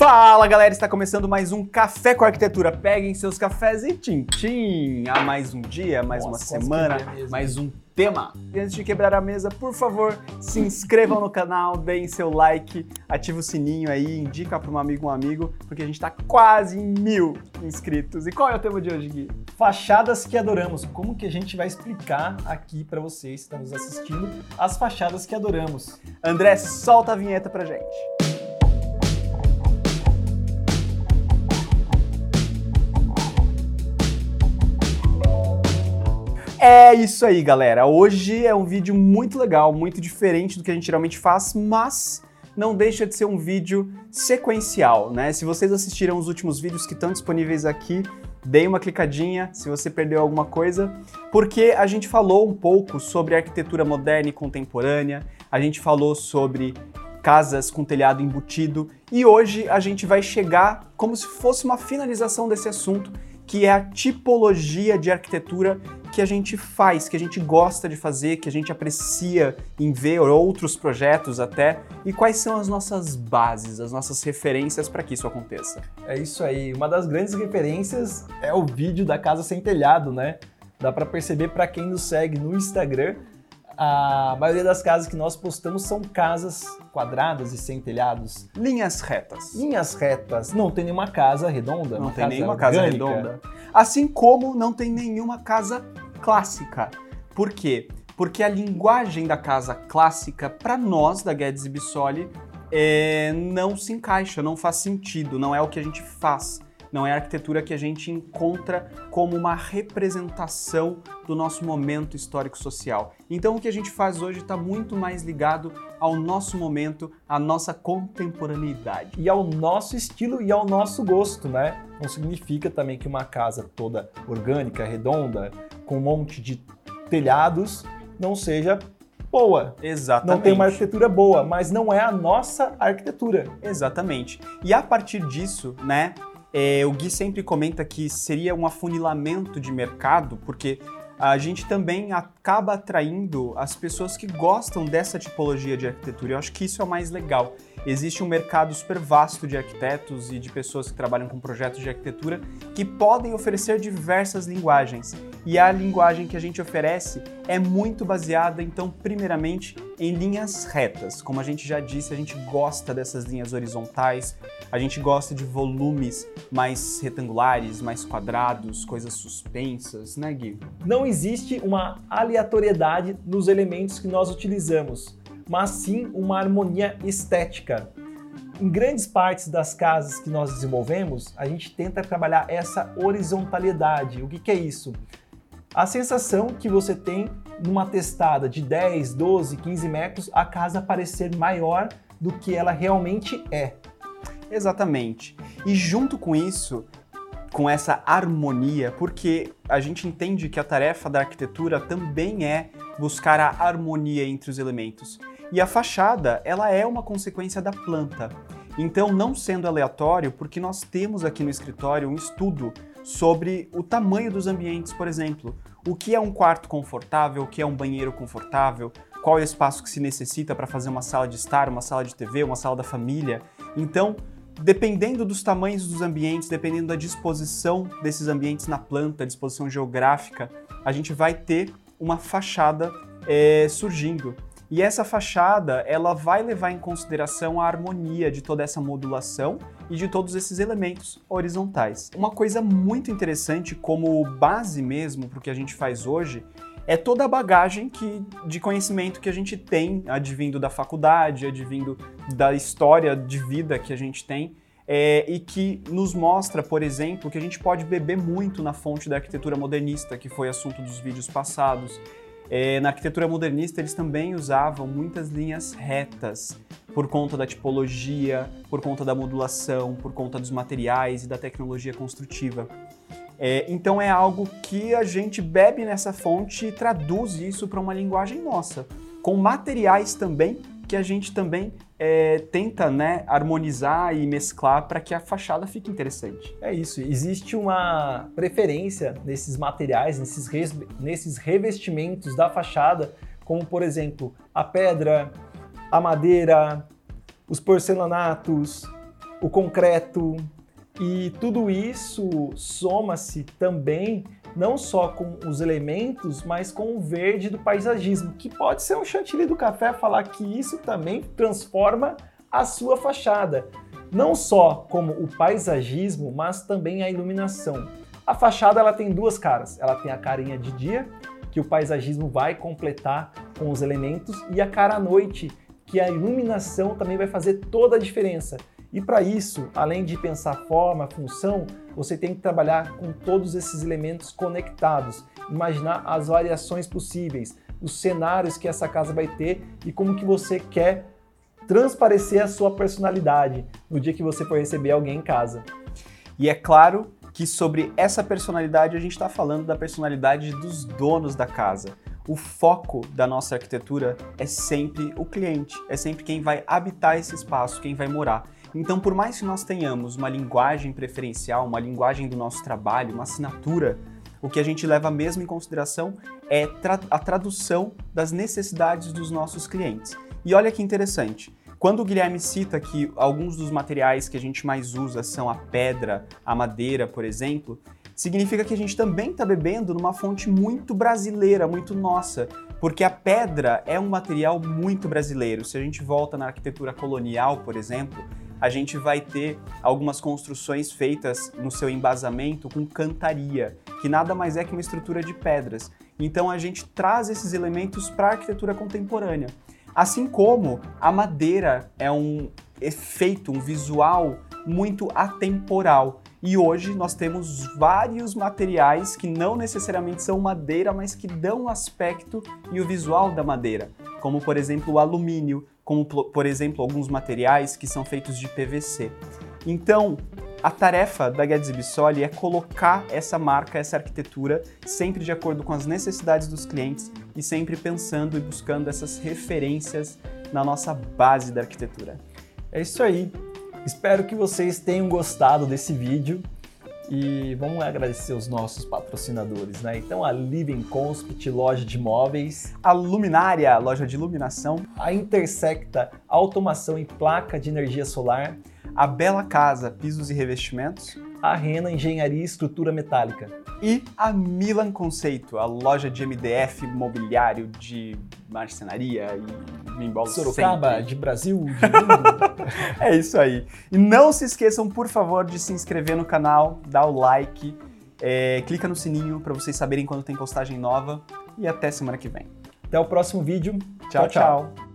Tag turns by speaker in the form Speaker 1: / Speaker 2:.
Speaker 1: Fala galera, está começando mais um Café com Arquitetura. Peguem seus cafés e tchim-tchim. Há mais um dia, mais
Speaker 2: Nossa,
Speaker 1: uma semana, mais um tema. E antes de quebrar a mesa, por favor, se inscrevam no canal, deem seu like, ative o sininho aí, indica para um amigo um amigo, porque a gente está quase em mil inscritos. E qual é o tema de hoje, Gui?
Speaker 2: Fachadas que adoramos. Como que a gente vai explicar aqui para vocês que estão nos assistindo as fachadas que adoramos?
Speaker 1: André, solta a vinheta pra gente. É isso aí, galera. Hoje é um vídeo muito legal, muito diferente do que a gente geralmente faz, mas não deixa de ser um vídeo sequencial, né? Se vocês assistiram os últimos vídeos que estão disponíveis aqui, deem uma clicadinha se você perdeu alguma coisa, porque a gente falou um pouco sobre arquitetura moderna e contemporânea, a gente falou sobre casas com telhado embutido e hoje a gente vai chegar como se fosse uma finalização desse assunto, que é a tipologia de arquitetura que a gente faz, que a gente gosta de fazer, que a gente aprecia em ver outros projetos até, e quais são as nossas bases, as nossas referências para que isso aconteça.
Speaker 2: É isso aí. Uma das grandes referências é o vídeo da casa sem telhado, né? Dá para perceber para quem nos segue no Instagram, a maioria das casas que nós postamos são casas quadradas e sem telhados.
Speaker 1: Linhas retas.
Speaker 2: Linhas retas. Não tem nenhuma casa redonda.
Speaker 1: Não tem
Speaker 2: casa
Speaker 1: nenhuma casa
Speaker 2: orgânica.
Speaker 1: redonda. Assim como não tem nenhuma casa clássica. Por quê? Porque a linguagem da casa clássica, para nós da Guedes e Bissoli, é, não se encaixa, não faz sentido, não é o que a gente faz. Não é a arquitetura que a gente encontra como uma representação do nosso momento histórico-social. Então, o que a gente faz hoje está muito mais ligado ao nosso momento, à nossa contemporaneidade.
Speaker 2: e ao nosso estilo e ao nosso gosto, né? Não significa também que uma casa toda orgânica, redonda, com um monte de telhados, não seja boa.
Speaker 1: Exatamente.
Speaker 2: Não tem uma arquitetura boa, mas não é a nossa arquitetura.
Speaker 1: Exatamente. E a partir disso, né, é, o Gui sempre comenta que seria um afunilamento de mercado, porque a gente também acaba atraindo as pessoas que gostam dessa tipologia de arquitetura. Eu acho que isso é o mais legal. Existe um mercado super vasto de arquitetos e de pessoas que trabalham com projetos de arquitetura que podem oferecer diversas linguagens. E a linguagem que a gente oferece é muito baseada, então, primeiramente, em linhas retas. Como a gente já disse, a gente gosta dessas linhas horizontais, a gente gosta de volumes mais retangulares, mais quadrados, coisas suspensas, né, Gui?
Speaker 2: Não existe uma aleatoriedade nos elementos que nós utilizamos, mas sim uma harmonia estética. Em grandes partes das casas que nós desenvolvemos, a gente tenta trabalhar essa horizontalidade. O que, que é isso? A sensação que você tem numa testada de 10, 12, 15 metros, a casa parecer maior do que ela realmente é.
Speaker 1: Exatamente. E junto com isso, com essa harmonia, porque a gente entende que a tarefa da arquitetura também é buscar a harmonia entre os elementos. E a fachada, ela é uma consequência da planta. Então, não sendo aleatório, porque nós temos aqui no escritório um estudo sobre o tamanho dos ambientes, por exemplo. O que é um quarto confortável, o que é um banheiro confortável, qual é o espaço que se necessita para fazer uma sala de estar, uma sala de TV, uma sala da família. Então, dependendo dos tamanhos dos ambientes, dependendo da disposição desses ambientes na planta, disposição geográfica, a gente vai ter uma fachada é, surgindo. E essa fachada, ela vai levar em consideração a harmonia de toda essa modulação e de todos esses elementos horizontais. Uma coisa muito interessante como base mesmo para o que a gente faz hoje é toda a bagagem que, de conhecimento que a gente tem, advindo da faculdade, advindo da história de vida que a gente tem, é, e que nos mostra, por exemplo, que a gente pode beber muito na fonte da arquitetura modernista, que foi assunto dos vídeos passados. É, na arquitetura modernista, eles também usavam muitas linhas retas, por conta da tipologia, por conta da modulação, por conta dos materiais e da tecnologia construtiva. É, então é algo que a gente bebe nessa fonte e traduz isso para uma linguagem nossa, com materiais também que a gente também é, tenta né, harmonizar e mesclar para que a fachada fique interessante.
Speaker 2: É isso, existe uma preferência nesses materiais, nesses, res- nesses revestimentos da fachada, como por exemplo a pedra, a madeira, os porcelanatos, o concreto e tudo isso soma-se também não só com os elementos, mas com o verde do paisagismo, que pode ser um chantilly do café falar que isso também transforma a sua fachada. Não só como o paisagismo, mas também a iluminação. A fachada ela tem duas caras. Ela tem a carinha de dia, que o paisagismo vai completar com os elementos, e a cara à noite, que a iluminação também vai fazer toda a diferença. E para isso, além de pensar forma, função, você tem que trabalhar com todos esses elementos conectados, imaginar as variações possíveis, os cenários que essa casa vai ter e como que você quer transparecer a sua personalidade no dia que você for receber alguém em casa.
Speaker 1: E é claro que sobre essa personalidade a gente está falando da personalidade dos donos da casa. O foco da nossa arquitetura é sempre o cliente, é sempre quem vai habitar esse espaço, quem vai morar. Então, por mais que nós tenhamos uma linguagem preferencial, uma linguagem do nosso trabalho, uma assinatura, o que a gente leva mesmo em consideração é tra a tradução das necessidades dos nossos clientes. E olha que interessante. Quando o Guilherme cita que alguns dos materiais que a gente mais usa são a pedra, a madeira, por exemplo, significa que a gente também está bebendo numa fonte muito brasileira, muito nossa, porque a pedra é um material muito brasileiro. Se a gente volta na arquitetura colonial, por exemplo, a gente vai ter algumas construções feitas no seu embasamento com cantaria, que nada mais é que uma estrutura de pedras. Então a gente traz esses elementos para a arquitetura contemporânea. Assim como a madeira é um efeito, um visual muito atemporal. E hoje nós temos vários materiais que não necessariamente são madeira, mas que dão o aspecto e o visual da madeira, como por exemplo o alumínio, como por exemplo alguns materiais que são feitos de PVC. Então, a tarefa da Guedes Bissoli é colocar essa marca, essa arquitetura, sempre de acordo com as necessidades dos clientes e sempre pensando e buscando essas referências na nossa base da arquitetura.
Speaker 2: É isso aí. Espero que vocês tenham gostado desse vídeo. E vamos agradecer os nossos patrocinadores, né? Então a Living Conspit, loja de móveis,
Speaker 1: a Luminária, loja de iluminação,
Speaker 2: a Intersecta, automação e placa de energia solar,
Speaker 1: a Bela Casa, pisos e revestimentos,
Speaker 2: a Rena Engenharia e Estrutura Metálica.
Speaker 1: E a Milan Conceito, a loja de MDF mobiliário de marcenaria e me embolo
Speaker 2: Sorocaba,
Speaker 1: sempre.
Speaker 2: de Brasil, de mundo.
Speaker 1: é isso aí. E não se esqueçam, por favor, de se inscrever no canal, dar o like, é, clica no sininho para vocês saberem quando tem postagem nova e até semana que vem.
Speaker 2: Até o próximo vídeo.
Speaker 1: tchau. tchau. tchau.